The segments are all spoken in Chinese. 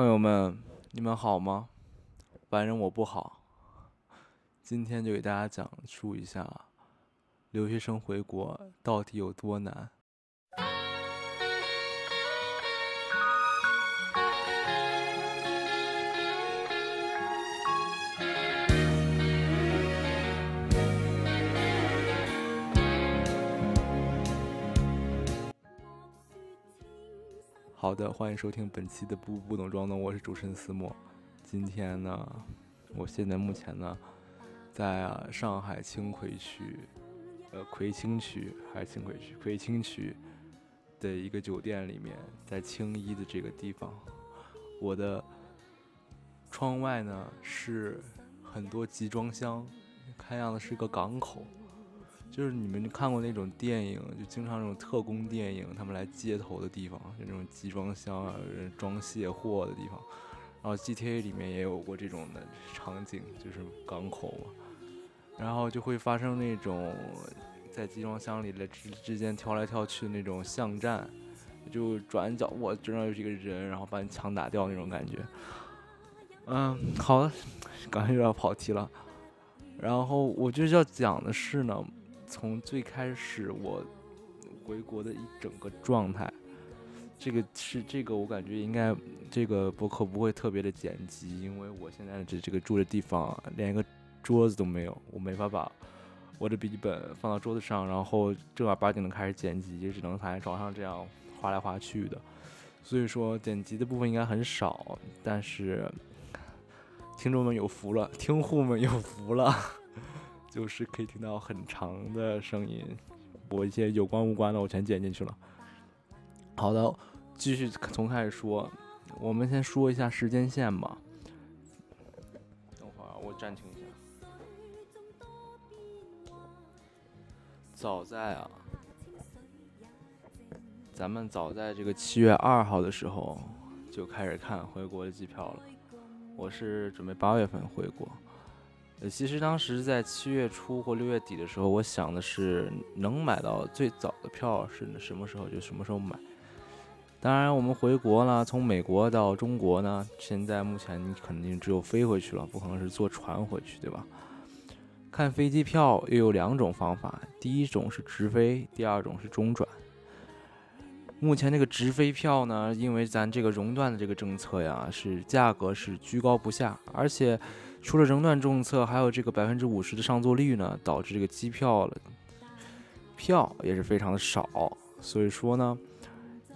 朋友们，你们好吗？反正我不好。今天就给大家讲述一下留学生回国到底有多难。好的，欢迎收听本期的不不懂装懂，我是主持人思墨。今天呢，我现在目前呢，在上海青葵区，呃，葵青区还是青葵区？葵青区的一个酒店里面，在青衣的这个地方，我的窗外呢是很多集装箱，看样子是个港口。就是你们看过那种电影，就经常那种特工电影，他们来接头的地方，就那种集装箱啊，装卸货的地方。然后 GTA 里面也有过这种的场景，就是港口嘛。然后就会发生那种在集装箱里的之之间跳来跳去的那种巷战，就转角我知道有一个人，然后把你枪打掉那种感觉。嗯，好了，刚才又要跑题了。然后我就是要讲的是呢。从最开始我回国的一整个状态，这个是这个我感觉应该这个博客不会特别的剪辑，因为我现在这这个住的地方连一个桌子都没有，我没法把我的笔记本放到桌子上，然后正儿八经的开始剪辑，也只能躺在床上这样划来划去的，所以说剪辑的部分应该很少，但是听众们有福了，听户们有福了。就是可以听到很长的声音，我一些有关无关的我全剪进去了。好的，继续从开始说，我们先说一下时间线吧。等会儿我暂停一下。早在啊，咱们早在这个七月二号的时候就开始看回国的机票了。我是准备八月份回国。呃，其实当时在七月初或六月底的时候，我想的是能买到最早的票是什么时候就什么时候买。当然，我们回国了，从美国到中国呢，现在目前你肯定只有飞回去了，不可能是坐船回去，对吧？看飞机票又有两种方法，第一种是直飞，第二种是中转。目前这个直飞票呢，因为咱这个熔断的这个政策呀，是价格是居高不下，而且。除了熔断政策，还有这个百分之五十的上座率呢，导致这个机票票也是非常的少。所以说呢，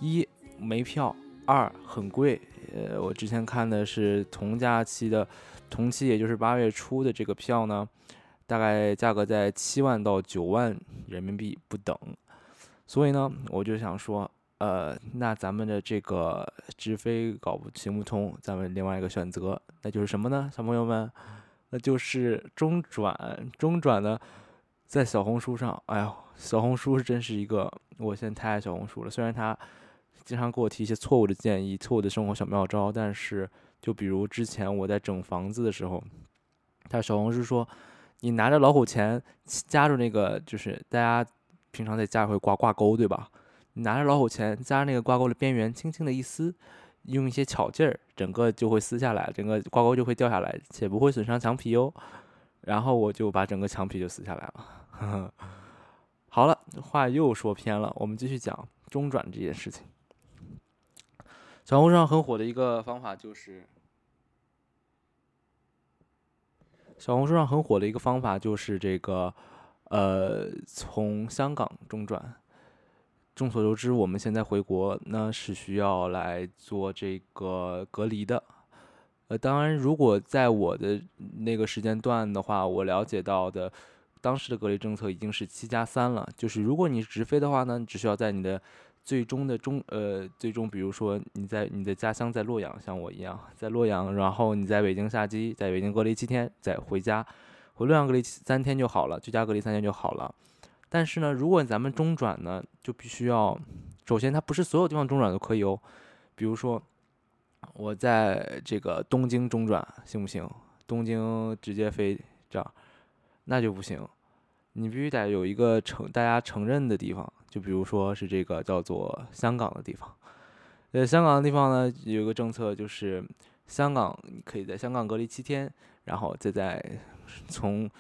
一没票，二很贵。呃，我之前看的是同假期的同期，也就是八月初的这个票呢，大概价格在七万到九万人民币不等。所以呢，我就想说。呃，那咱们的这个直飞搞不行不通，咱们另外一个选择，那就是什么呢，小朋友们？那就是中转。中转呢，在小红书上，哎呦，小红书是真是一个，我现在太爱小红书了。虽然它经常给我提一些错误的建议、错误的生活小妙招，但是就比如之前我在整房子的时候，他小红书说，你拿着老虎钳夹住那个，就是大家平常在家里会挂挂钩，对吧？拿着老虎钳，夹那个挂钩的边缘，轻轻的一撕，用一些巧劲儿，整个就会撕下来，整个挂钩就会掉下来，且不会损伤墙皮哦。然后我就把整个墙皮就撕下来了。好了，话又说偏了，我们继续讲中转这件事情。小红书上很火的一个方法就是，小红书上很火的一个方法就是这个，呃，从香港中转。众所周知，我们现在回国呢是需要来做这个隔离的。呃，当然，如果在我的那个时间段的话，我了解到的当时的隔离政策已经是七加三了。就是如果你直飞的话呢，你只需要在你的最终的中呃最终，比如说你在你的家乡在洛阳，像我一样在洛阳，然后你在北京下机，在北京隔离七天，再回家，回洛阳隔离三天就好了，居家隔离三天就好了。但是呢，如果咱们中转呢，就必须要，首先它不是所有地方中转都可以哦。比如说，我在这个东京中转行不行？东京直接飞这儿，那就不行。你必须得有一个承大家承认的地方，就比如说是这个叫做香港的地方。在香港的地方呢，有一个政策就是香港你可以在香港隔离七天，然后再在 从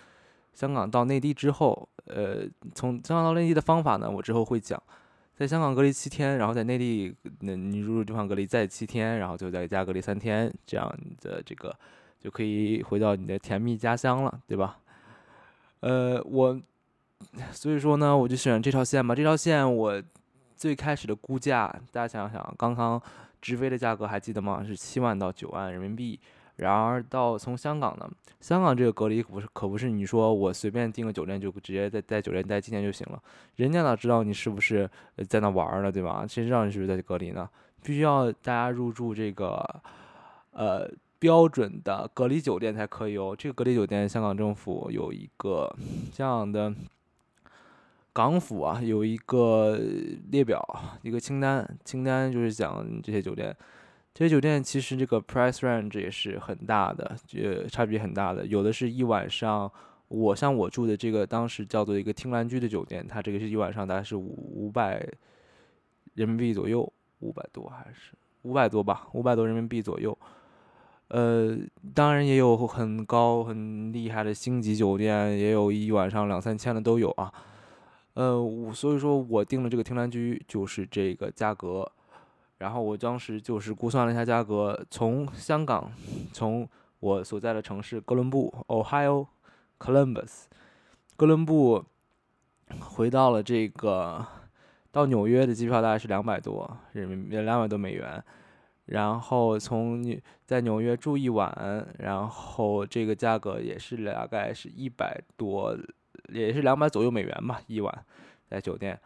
香港到内地之后，呃，从香港到内地的方法呢，我之后会讲。在香港隔离七天，然后在内地，那你入住地方隔离再七天，然后就在家隔离三天，这样的这个就可以回到你的甜蜜家乡了，对吧？呃，我所以说呢，我就选这条线吧。这条线我最开始的估价，大家想想，刚刚直飞的价格还记得吗？是七万到九万人民币。然而到从香港呢，香港这个隔离不是可不是你说我随便订个酒店就直接在在酒店待几天就行了，人家哪知道你是不是在那玩呢，对吧？谁知道你是不是在隔离呢？必须要大家入住这个呃标准的隔离酒店才可以哦。这个隔离酒店，香港政府有一个这样的港府啊，有一个列表，一个清单，清单就是讲这些酒店。这些酒店其实这个 price range 也是很大的，呃，差别很大的。有的是一晚上，我像我住的这个当时叫做一个听兰居的酒店，它这个是一晚上大概是五五百人民币左右，五百多还是五百多吧，五百多人民币左右。呃，当然也有很高很厉害的星级酒店，也有一晚上两三千的都有啊。呃，我所以说我订的这个听兰居就是这个价格。然后我当时就是估算了一下价格，从香港，从我所在的城市哥伦布 （Ohio Columbus），哥伦布回到了这个到纽约的机票大概是两百多人民币，两百多美元。然后从纽在纽约住一晚，然后这个价格也是大概是一百多，也是两百左右美元吧一晚，在酒店。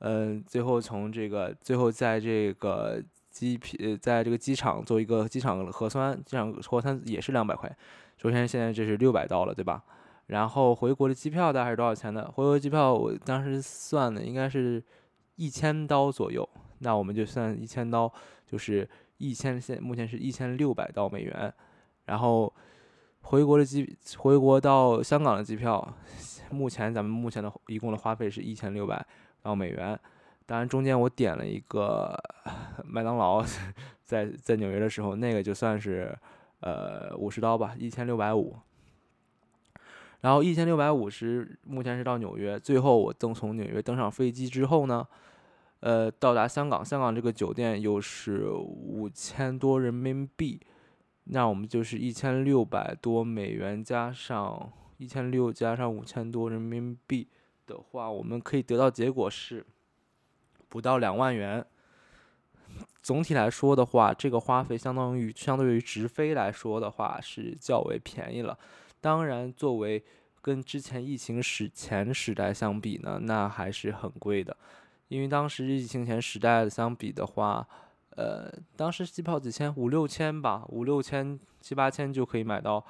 嗯，最后从这个最后在这个机皮，在这个机场做一个机场核酸，机场核酸也是两百块。首先现在这是六百刀了，对吧？然后回国的机票大概是多少钱呢？回国机票我当时算的应该是一千刀左右。那我们就算一千刀，就是一千现目前是一千六百刀美元。然后回国的机回国到香港的机票，目前咱们目前的一共的花费是一千六百。到美元，当然中间我点了一个 麦当劳，在在纽约的时候，那个就算是呃五十刀吧，一千六百五。然后一千六百五十，目前是到纽约。最后我登从纽约登上飞机之后呢，呃，到达香港，香港这个酒店又是五千多人民币，那我们就是一千六百多美元加上一千六加上五千多人民币。的话，我们可以得到结果是不到两万元。总体来说的话，这个花费相当于相对于直飞来说的话是较为便宜了。当然，作为跟之前疫情时前时代相比呢，那还是很贵的。因为当时疫情前时代相比的话，呃，当时机票几千五六千吧，五六千七八千就可以买到。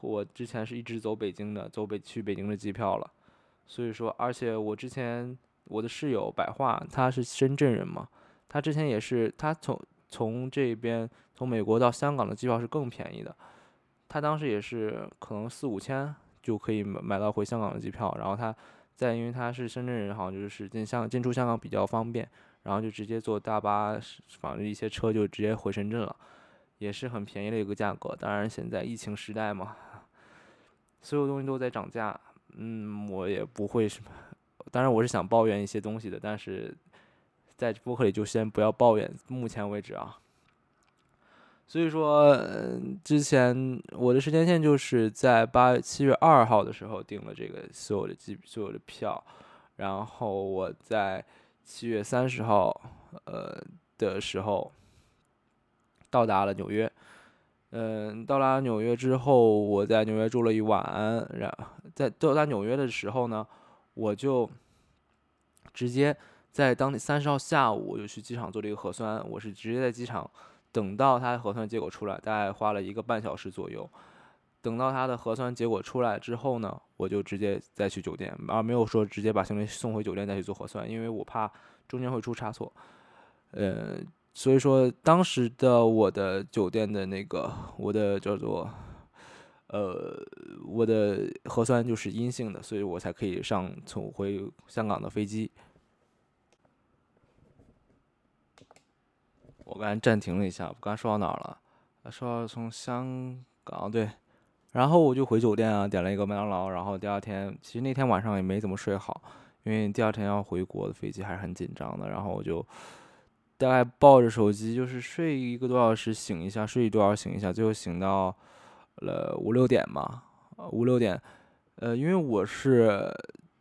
我之前是一直走北京的，走北去北京的机票了。所以说，而且我之前我的室友百化，他是深圳人嘛，他之前也是，他从从这边从美国到香港的机票是更便宜的，他当时也是可能四五千就可以买买到回香港的机票，然后他在因为他是深圳人，好像就是进香进出香港比较方便，然后就直接坐大巴，反正一些车就直接回深圳了，也是很便宜的一个价格。当然现在疫情时代嘛，所有东西都在涨价。嗯，我也不会什么，当然我是想抱怨一些东西的，但是在播客里就先不要抱怨。目前为止啊，所以说之前我的时间线就是在八七月二号的时候订了这个所有的机所有的票，然后我在七月三十号呃的时候到达了纽约。嗯，到达纽约之后，我在纽约住了一晚。然在到达纽约的时候呢，我就直接在当地三十号下午我就去机场做了一个核酸。我是直接在机场等到他的核酸结果出来，大概花了一个半小时左右。等到他的核酸结果出来之后呢，我就直接再去酒店，而没有说直接把行李送回酒店再去做核酸，因为我怕中间会出差错。呃。所以说，当时的我的酒店的那个，我的叫做，呃，我的核酸就是阴性的，所以我才可以上从回香港的飞机。我刚才暂停了一下，我刚才说到哪儿了？说到从香港对，然后我就回酒店啊，点了一个麦当劳，然后第二天其实那天晚上也没怎么睡好，因为第二天要回国的飞机还是很紧张的，然后我就大概抱着手机就是睡一个多小时，醒一下，睡一个多小时醒一下，最后醒到了五六点嘛，五六点，呃，因为我是。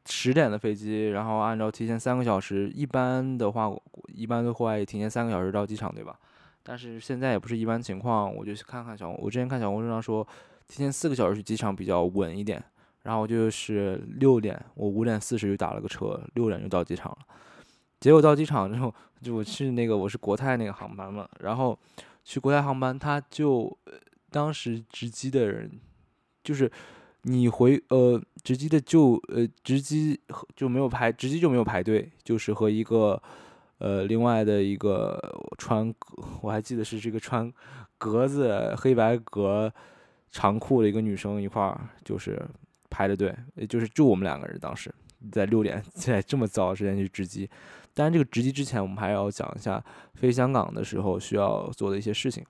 十点的飞机，然后按照提前三个小时，一般的话，一般的户外提前三个小时到机场，对吧？但是现在也不是一般情况，我就去看看小红，我之前看小红书上说，提前四个小时去机场比较稳一点。然后就是六点，我五点四十就打了个车，六点就到机场了。结果到机场之后，就我去那个我是国泰那个航班嘛，然后去国泰航班，他就当时值机的人就是。你回呃值机的就呃值机就没有排值机就没有排队，就是和一个呃另外的一个穿我还记得是这个穿格子黑白格长裤的一个女生一块儿就是排的队，就是就我们两个人当时在六点在这么早的时间去值机，当然这个值机之前我们还要讲一下飞香港的时候需要做的一些事情，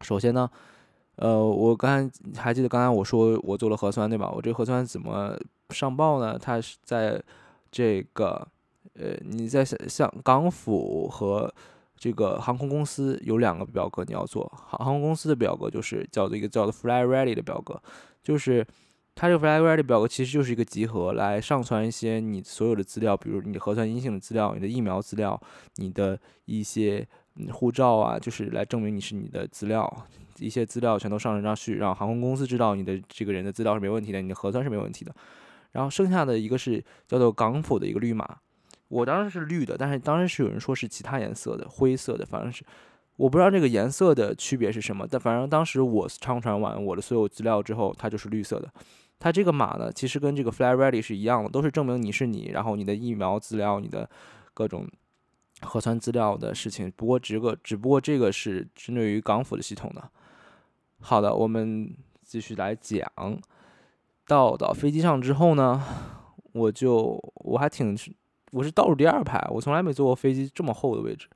首先呢。呃，我刚才还记得刚才我说我做了核酸对吧？我这个核酸怎么上报呢？它是在这个呃，你在像港府和这个航空公司有两个表格你要做。航航空公司的表格就是叫做一个叫做 Fly Ready 的表格，就是它这个 Fly Ready 表格其实就是一个集合来上传一些你所有的资料，比如你核酸阴性的资料、你的疫苗资料、你的一些护照啊，就是来证明你是你的资料。一些资料全都上传上去，让航空公司知道你的这个人的资料是没问题的，你的核酸是没问题的。然后剩下的一个是叫做港府的一个绿码，我当时是绿的，但是当时是有人说是其他颜色的，灰色的，反正是我不知道这个颜色的区别是什么。但反正当时我上传完我的所有资料之后，它就是绿色的。它这个码呢，其实跟这个 Fly Ready 是一样的，都是证明你是你，然后你的疫苗资料、你的各种核酸资料的事情。不过这个只不过这个是针对于港府的系统的。好的，我们继续来讲。到到飞机上之后呢，我就我还挺，我是倒数第二排，我从来没坐过飞机这么厚的位置。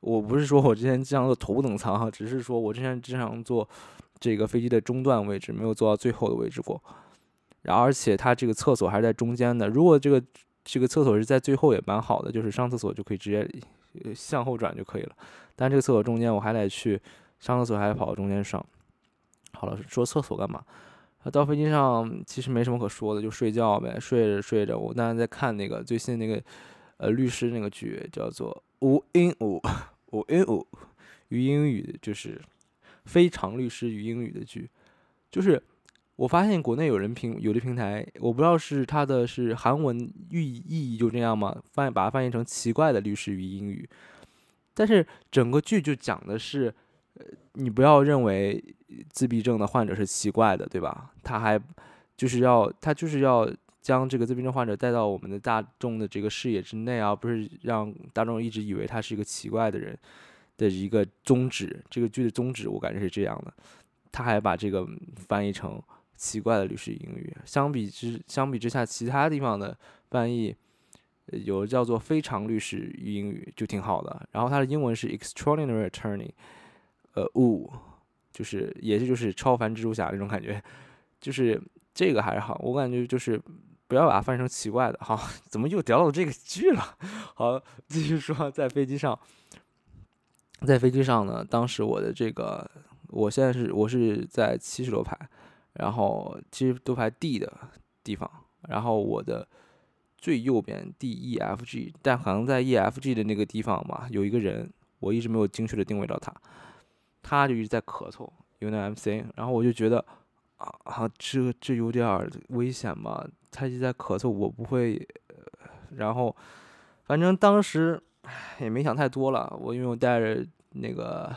我不是说我之前经常坐头等舱哈，只是说我之前经常坐这个飞机的中段位置，没有坐到最后的位置过。然后而且它这个厕所还是在中间的，如果这个这个厕所是在最后也蛮好的，就是上厕所就可以直接向后转就可以了。但这个厕所中间我还得去上厕所，还得跑到中间上。好了，说厕所干嘛？到飞机上其实没什么可说的，就睡觉呗。睡着睡着，我当时在看那个最新那个呃律师那个剧，叫做《五英五五英五》，语英语就是非常律师语英语的剧。就是我发现国内有人平有的平台，我不知道是它的是韩文寓意意义就这样吗？翻把它翻译成奇怪的律师语英语，但是整个剧就讲的是。呃你不要认为自闭症的患者是奇怪的，对吧？他还就是要他就是要将这个自闭症患者带到我们的大众的这个视野之内啊，不是让大众一直以为他是一个奇怪的人的一个宗旨。这个剧的宗旨我感觉是这样的。他还把这个翻译成奇怪的律师英语。相比之相比之下，其他地方的翻译有叫做非常律师英语就挺好的。然后他的英文是 extraordinary attorney。呃，五，就是也是就是超凡蜘蛛侠那种感觉，就是这个还好，我感觉就是不要把它翻译成奇怪的。好，怎么又聊到这个剧了？好，继续说，在飞机上，在飞机上呢，当时我的这个，我现在是我是在七十多排，然后七十多排 D 的地方，然后我的最右边 D E F G，但可能在 E F G 的那个地方嘛，有一个人，我一直没有精确的定位到他。他就一直在咳嗽，有点 MC，然后我就觉得啊啊，这这有点危险吧？他一直在咳嗽，我不会。然后，反正当时也没想太多了。我因为我带着那个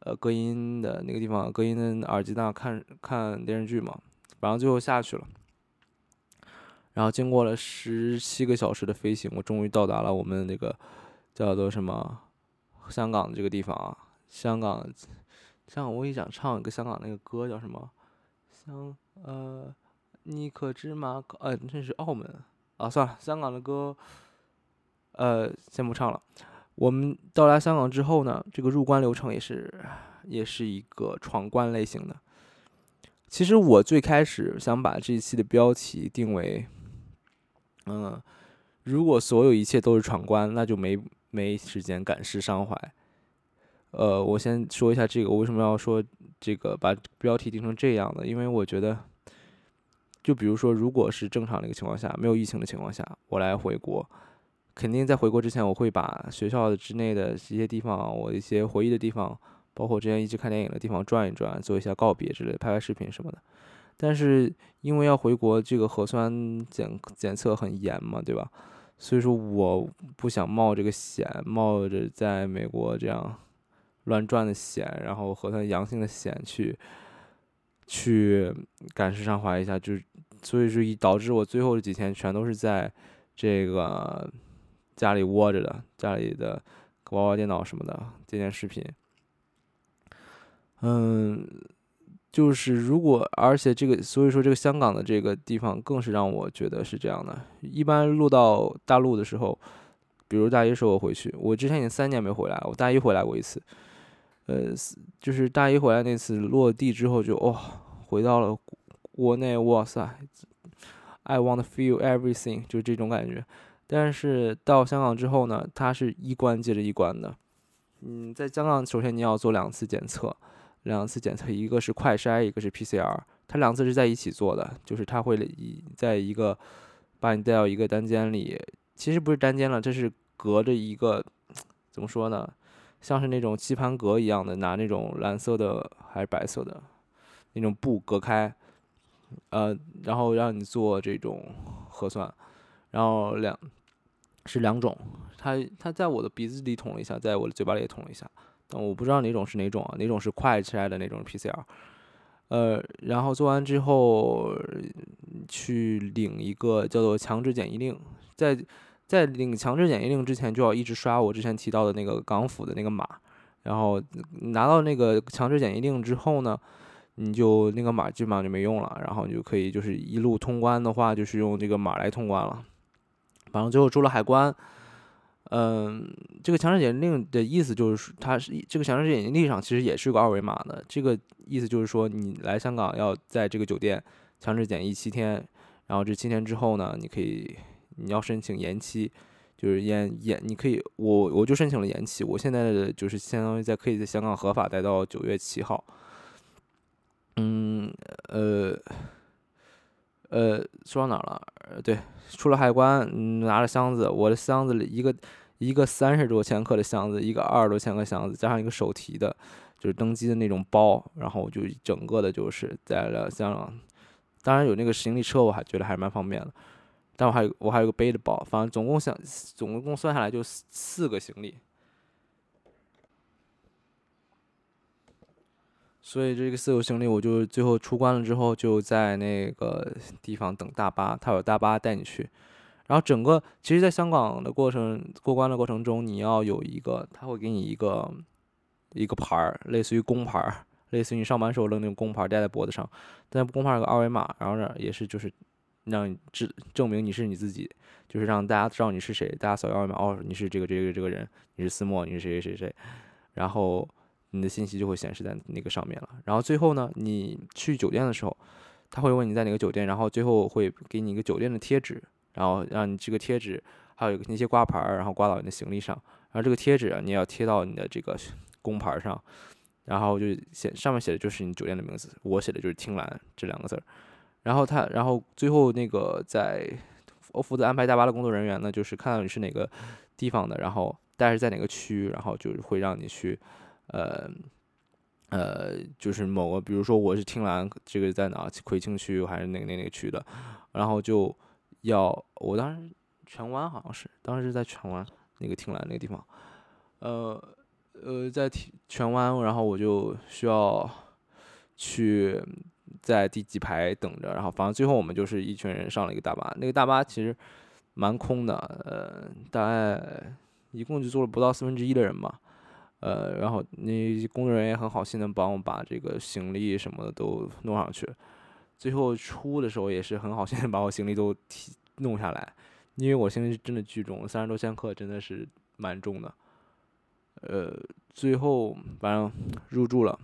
呃隔音的那个地方，隔音的耳机那看看电视剧嘛。然后最后下去了。然后经过了十七个小时的飞行，我终于到达了我们那个叫做什么香港这个地方啊。香港，香港，我也想唱一个香港那个歌，叫什么？香，呃，你可知吗？呃，这是澳门啊，算了，香港的歌，呃，先不唱了。我们到达香港之后呢，这个入关流程也是，也是一个闯关类型的。其实我最开始想把这一期的标题定为，嗯，如果所有一切都是闯关，那就没没时间感时伤怀。呃，我先说一下这个，我为什么要说这个把标题定成这样的？因为我觉得，就比如说，如果是正常的一个情况下，没有疫情的情况下，我来回国。肯定在回国之前，我会把学校之内的一些地方，我一些回忆的地方，包括之前一直看电影的地方转一转，做一下告别之类，拍拍视频什么的。但是因为要回国，这个核酸检检测很严嘛，对吧？所以说我不想冒这个险，冒着在美国这样乱转的险，然后核酸阳性的险去去赶时尚怀一下，就所以说导致我最后几天全都是在这个。家里窝着的，家里的玩玩电脑什么的，剪剪视频。嗯，就是如果，而且这个，所以说这个香港的这个地方更是让我觉得是这样的。一般落到大陆的时候，比如大一时候我回去，我之前已经三年没回来，我大一回来过一次。呃，就是大一回来那次落地之后，就哇，回到了国内，哇塞，I want to feel everything，就是这种感觉。但是到香港之后呢，它是一关接着一关的。嗯，在香港首先你要做两次检测，两次检测，一个是快筛，一个是 PCR，它两次是在一起做的，就是它会一在一个把你带到一个单间里，其实不是单间了，这是隔着一个怎么说呢，像是那种棋盘格一样的，拿那种蓝色的还是白色的那种布隔开，呃，然后让你做这种核酸。然后两是两种，他他在我的鼻子里捅了一下，在我的嘴巴里也捅了一下，但我不知道哪种是哪种啊，哪种是快筛的那种 PCR，呃，然后做完之后去领一个叫做强制检疫令，在在领强制检疫令之前就要一直刷我之前提到的那个港府的那个码，然后拿到那个强制检疫令之后呢。你就那个码基本上就没用了，然后你就可以就是一路通关的话，就是用这个码来通关了。反正最后出了海关，嗯，这个强制检疫令的意思就是，它是这个强制检疫令上其实也是有个二维码的。这个意思就是说，你来香港要在这个酒店强制检疫七天，然后这七天之后呢，你可以你要申请延期，就是延延，你可以我我就申请了延期，我现在的就是相当于在可以在香港合法待到九月七号。嗯，呃，呃，说到哪了？对，出了海关，拿着箱子，我的箱子里一个一个三十多千克的箱子，一个二十多千克箱子，加上一个手提的，就是登机的那种包，然后我就整个的就是在了香港。当然有那个行李车，我还觉得还蛮方便的，但我还有我还有个背的包，反正总共想总共算下来就四个行李。所以这个四个行李，我就最后出关了之后，就在那个地方等大巴，他有大巴带你去。然后整个其实，在香港的过程过关的过程中，你要有一个，他会给你一个一个牌儿，类似于工牌儿，类似于你上班时候扔那种工牌儿戴在脖子上。但工牌有个二维码，然后呢也是就是让你证证明你是你自己，就是让大家知道你是谁，大家扫二维码，哦，你是这个这个这个人，你是思墨，你是谁谁谁谁，然后。你的信息就会显示在那个上面了。然后最后呢，你去酒店的时候，他会问你在哪个酒店，然后最后会给你一个酒店的贴纸，然后让你这个贴纸还有那些挂牌儿，然后挂到你的行李上。然后这个贴纸啊，你要贴到你的这个工牌上，然后就写上面写的就是你酒店的名字，我写的就是青蓝这两个字儿。然后他，然后最后那个在我负责安排大巴的工作人员呢，就是看到你是哪个地方的，然后但是在哪个区，然后就会让你去。呃，呃，就是某个，比如说我是听兰，这个在哪？葵青区还是哪个哪个区的？然后就要，我当时荃湾好像是，当时在荃湾那个听兰那个地方，呃呃，在荃湾，然后我就需要去在第几排等着，然后反正最后我们就是一群人上了一个大巴，那个大巴其实蛮空的，呃，大概一共就坐了不到四分之一的人吧。呃，然后那工作人员也很好心的帮我把这个行李什么的都弄上去，最后出的时候也是很好心的 把我行李都提弄下来，因为我行李真的巨重，三十多千克真的是蛮重的。呃，最后反正入住了。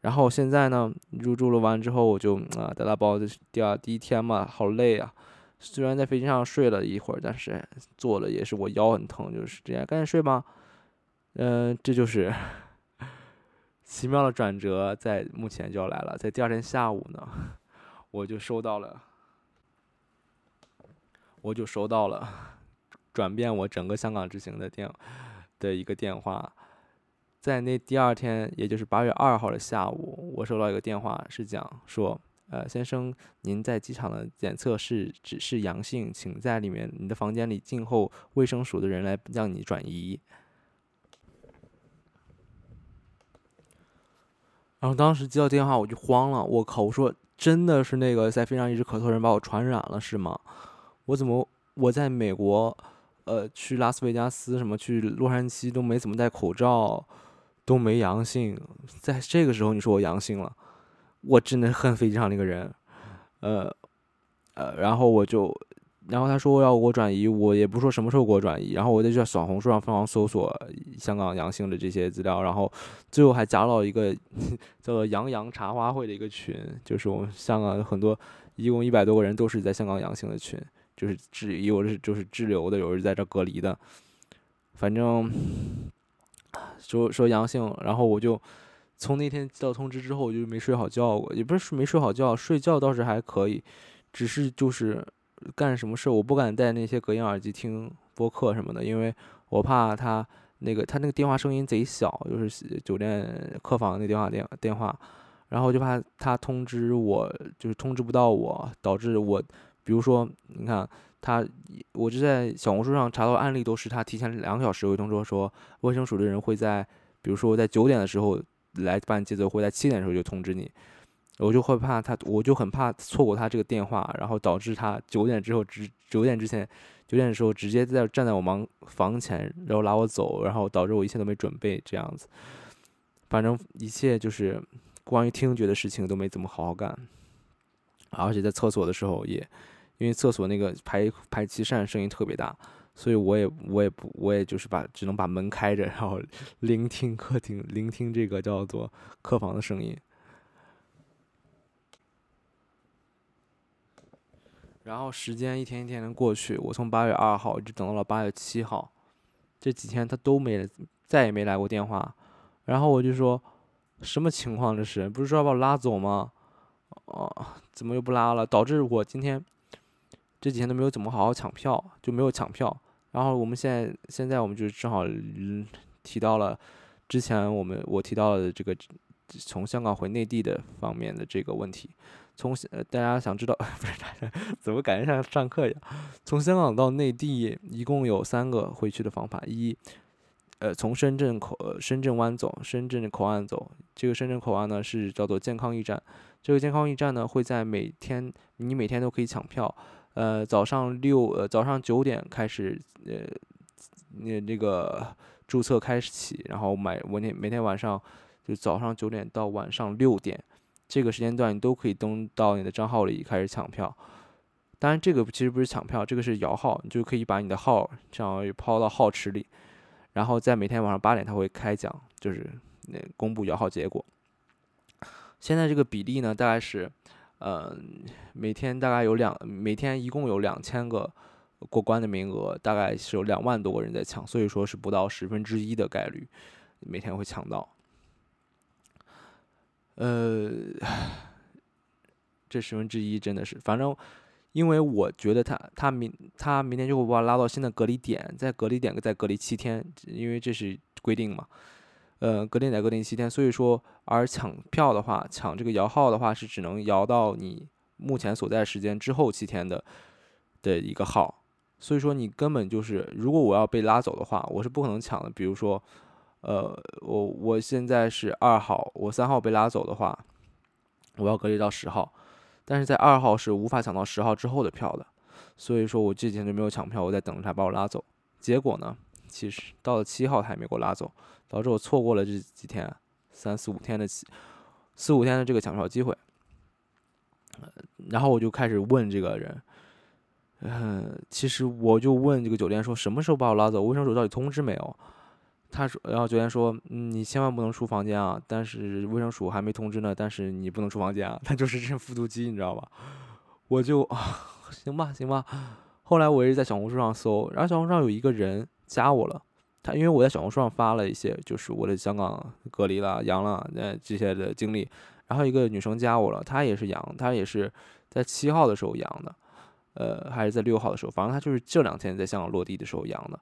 然后现在呢，入住了完之后，我就啊，带大包的第二第一天嘛，好累啊。虽然在飞机上睡了一会儿，但是坐了也是我腰很疼，就是这样，赶紧睡吧。嗯，这就是 奇妙的转折，在目前就要来了。在第二天下午呢，我就收到了，我就收到了转变我整个香港之行的电的一个电话。在那第二天，也就是八月二号的下午，我收到一个电话，是讲说，呃，先生，您在机场的检测是只是阳性，请在里面你的房间里静候卫生署的人来让你转移。然后当时接到电话我就慌了，我靠，我说真的是那个在飞机上一直咳嗽的人把我传染了是吗？我怎么我在美国，呃，去拉斯维加斯什么去洛杉矶都没怎么戴口罩。都没阳性，在这个时候你说我阳性了，我真的恨飞机上那个人，呃，呃，然后我就，然后他说要我转移，我也不说什么时候给我转移，然后我就在小红书上疯狂搜索香港阳性的这些资料，然后最后还加了一个 叫做“杨洋茶话会”的一个群，就是我们香港有很多，一共一百多个人都是在香港阳性的群，就是滞有的是就是滞留的，有的是在这隔离的，反正。说说阳性，然后我就从那天接到通知之后，我就没睡好觉过，也不是没睡好觉，睡觉倒是还可以，只是就是干什么事我不敢戴那些隔音耳机听播客什么的，因为我怕他那个他那个电话声音贼小，就是酒店客房那电话电电话，然后就怕他通知我，就是通知不到我，导致我，比如说你看。他，我就在小红书上查到案例，都是他提前两个小时会通知说，卫生署的人会在，比如说在九点的时候来办接走，会在七点的时候就通知你。我就会怕他，我就很怕错过他这个电话，然后导致他九点之后直九点之前九点的时候直接在站在我房房前，然后拉我走，然后导致我一切都没准备这样子。反正一切就是关于听觉的事情都没怎么好好干，而且在厕所的时候也。因为厕所那个排排气扇声音特别大，所以我也我也不我也就是把只能把门开着，然后聆听客厅聆听这个叫做客房的声音。然后时间一天一天的过去，我从八月二号一直等到了八月七号，这几天他都没再也没来过电话。然后我就说，什么情况这是？不是说要把我拉走吗？哦，怎么又不拉了？导致我今天。这几天都没有怎么好好抢票，就没有抢票。然后我们现在现在我们就正好嗯提到了之前我们我提到的这个从香港回内地的方面的这个问题。从呃大家想知道 不是大家 怎么感觉像上课一样？从香港到内地一共有三个回去的方法：一，呃，从深圳口深圳湾走，深圳口岸走。这个深圳口岸呢是叫做健康驿站。这个健康驿站呢会在每天你每天都可以抢票。呃，早上六呃早上九点开始，呃，那那个注册开始起，然后买每天每天晚上就早上九点到晚上六点这个时间段，你都可以登到你的账号里开始抢票。当然，这个其实不是抢票，这个是摇号，你就可以把你的号这样抛到号池里，然后在每天晚上八点他会开奖，就是那公布摇号结果。现在这个比例呢，大概是。嗯，每天大概有两，每天一共有两千个过关的名额，大概是有两万多个人在抢，所以说是不到十分之一的概率，每天会抢到。呃，这十分之一真的是，反正因为我觉得他他明他明天就会把我拉到新的隔离点，在隔离点再隔离七天，因为这是规定嘛。呃，隔离在隔离七天，所以说，而抢票的话，抢这个摇号的话，是只能摇到你目前所在时间之后七天的的一个号，所以说你根本就是，如果我要被拉走的话，我是不可能抢的。比如说，呃，我我现在是二号，我三号被拉走的话，我要隔离到十号，但是在二号是无法抢到十号之后的票的，所以说我这几天就没有抢票，我在等着他把我拉走。结果呢，其实到了七号他也没给我拉走。导致我错过了这几天，三四五天的四五天的这个抢票机会，然后我就开始问这个人，嗯，其实我就问这个酒店说，什么时候把我拉走？卫生署到底通知没有？他说，然后酒店说，嗯，你千万不能出房间啊！但是卫生署还没通知呢，但是你不能出房间啊！他就是这复读机，你知道吧？我就啊，行吧，行吧。后来我也是在小红书上搜，然后小红书上有一个人加我了，他因为我在小红书上发了一些，就是我的香港隔离了、阳了呃这些的经历，然后一个女生加我了，她也是阳，她也是在七号的时候阳的，呃，还是在六号的时候，反正她就是这两天在香港落地的时候阳的，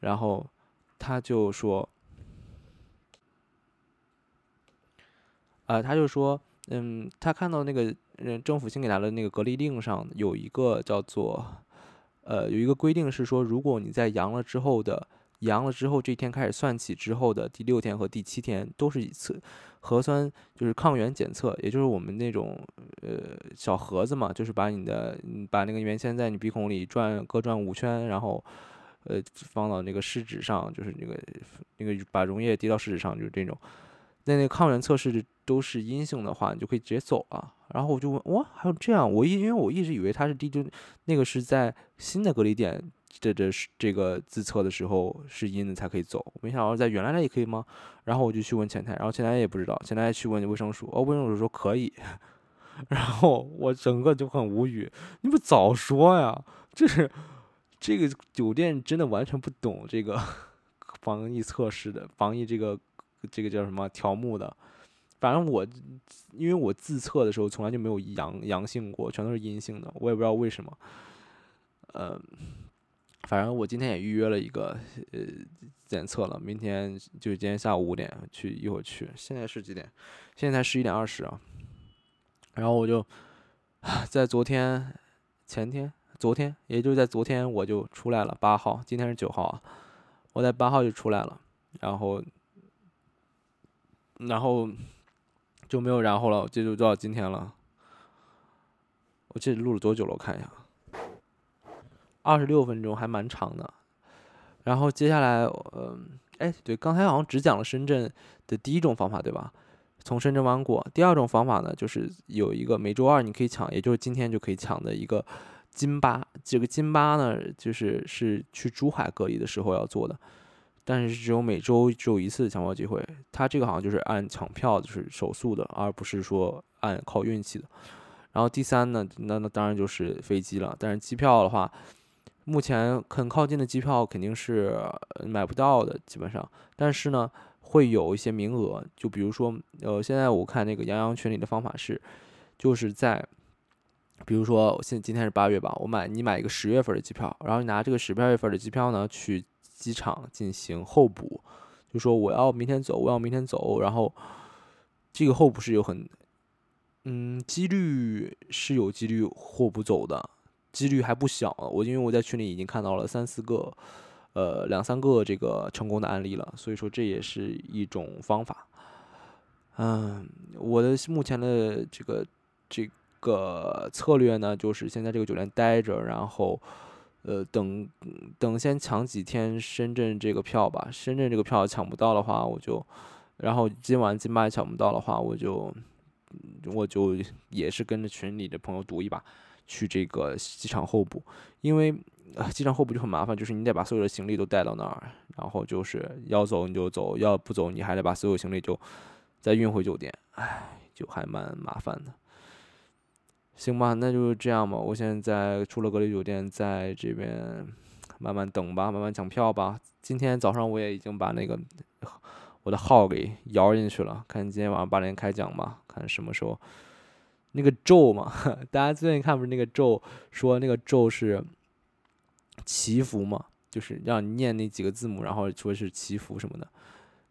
然后。他就说，啊，他就说，嗯，他看到那个，嗯，政府新给他的那个隔离令上有一个叫做，呃，有一个规定是说，如果你在阳了之后的，阳了之后这一天开始算起之后的第六天和第七天都是一次核酸，就是抗原检测，也就是我们那种，呃，小盒子嘛，就是把你的，把那个原先在你鼻孔里转各转五圈，然后。呃，放到那个试纸上，就是那个那个把溶液滴到试纸上，就是这种。那那个抗原测试都是阴性的话，你就可以直接走了。然后我就问，哇，还有这样？我一因为我一直以为他是第就那个是在新的隔离点这这是这个自测的时候是阴的才可以走，没想到在原来那也可以吗？然后我就去问前台，然后前台也不知道，前台去问卫生署，哦，卫生署说可以。然后我整个就很无语，你不早说呀？这是。这个酒店真的完全不懂这个 防疫测试的防疫这个这个叫什么条目的，反正我因为我自测的时候从来就没有阳阳性过，全都是阴性的，我也不知道为什么。呃，反正我今天也预约了一个呃检测了，明天就今天下午五点去一会儿去，现在是几点？现在才十一点二十啊。然后我就在昨天前天。昨天，也就是在昨天，我就出来了。八号，今天是九号啊，我在八号就出来了，然后，然后就没有然后了，这就到今天了。我这录了多久了？我看一下，二十六分钟，还蛮长的。然后接下来，嗯，哎，对，刚才好像只讲了深圳的第一种方法，对吧？从深圳湾过。第二种方法呢，就是有一个每周二你可以抢，也就是今天就可以抢的一个。金巴这个金巴呢，就是是去珠海隔离的时候要做的，但是只有每周只有一次抢票机会。它这个好像就是按抢票就是手速的，而不是说按靠运气的。然后第三呢，那那当然就是飞机了。但是机票的话，目前很靠近的机票肯定是买不到的，基本上。但是呢，会有一些名额，就比如说，呃，现在我看那个杨洋群里的方法是，就是在。比如说，现今天是八月吧，我买你买一个十月份的机票，然后你拿这个十月份的机票呢去机场进行候补，就说我要明天走，我要明天走，然后这个候补是有很，嗯，几率是有几率候补走的，几率还不小。我因为我在群里已经看到了三四个，呃，两三个这个成功的案例了，所以说这也是一种方法。嗯，我的目前的这个这。个策略呢，就是先在这个酒店待着，然后，呃，等等先抢几天深圳这个票吧。深圳这个票抢不到的话，我就，然后今晚金巴也抢不到的话，我就，我就也是跟着群里的朋友赌一把，去这个机场候补。因为机场候补就很麻烦，就是你得把所有的行李都带到那儿，然后就是要走你就走，要不走你还得把所有行李就再运回酒店，唉，就还蛮麻烦的。行吧，那就这样吧。我现在出了隔离酒店，在这边慢慢等吧，慢慢抢票吧。今天早上我也已经把那个我的号给摇进去了，看今天晚上八点开奖吧，看什么时候那个咒嘛。大家最近看不是那个咒，说那个咒是祈福嘛，就是让你念那几个字母，然后说是祈福什么的。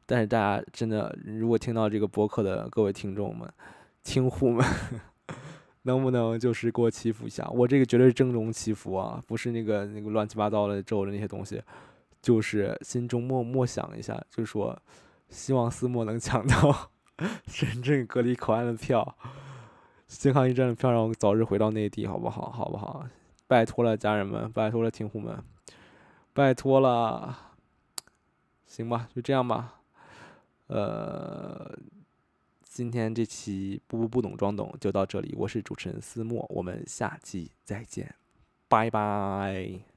但是大家真的，如果听到这个播客的各位听众们、听户们。能不能就是给我祈福一下？我这个绝对是正宗祈福啊，不是那个那个乱七八糟的咒的那些东西，就是心中默默想一下，就说希望思莫能 抢到深圳隔离口岸的票，新航驿站的票，让我早日回到内地，好不好？好不好？拜托了，家人们，拜托了，听户们，拜托了，行吧，就这样吧，呃。今天这期不不不懂装懂就到这里，我是主持人思墨，我们下期再见，拜拜。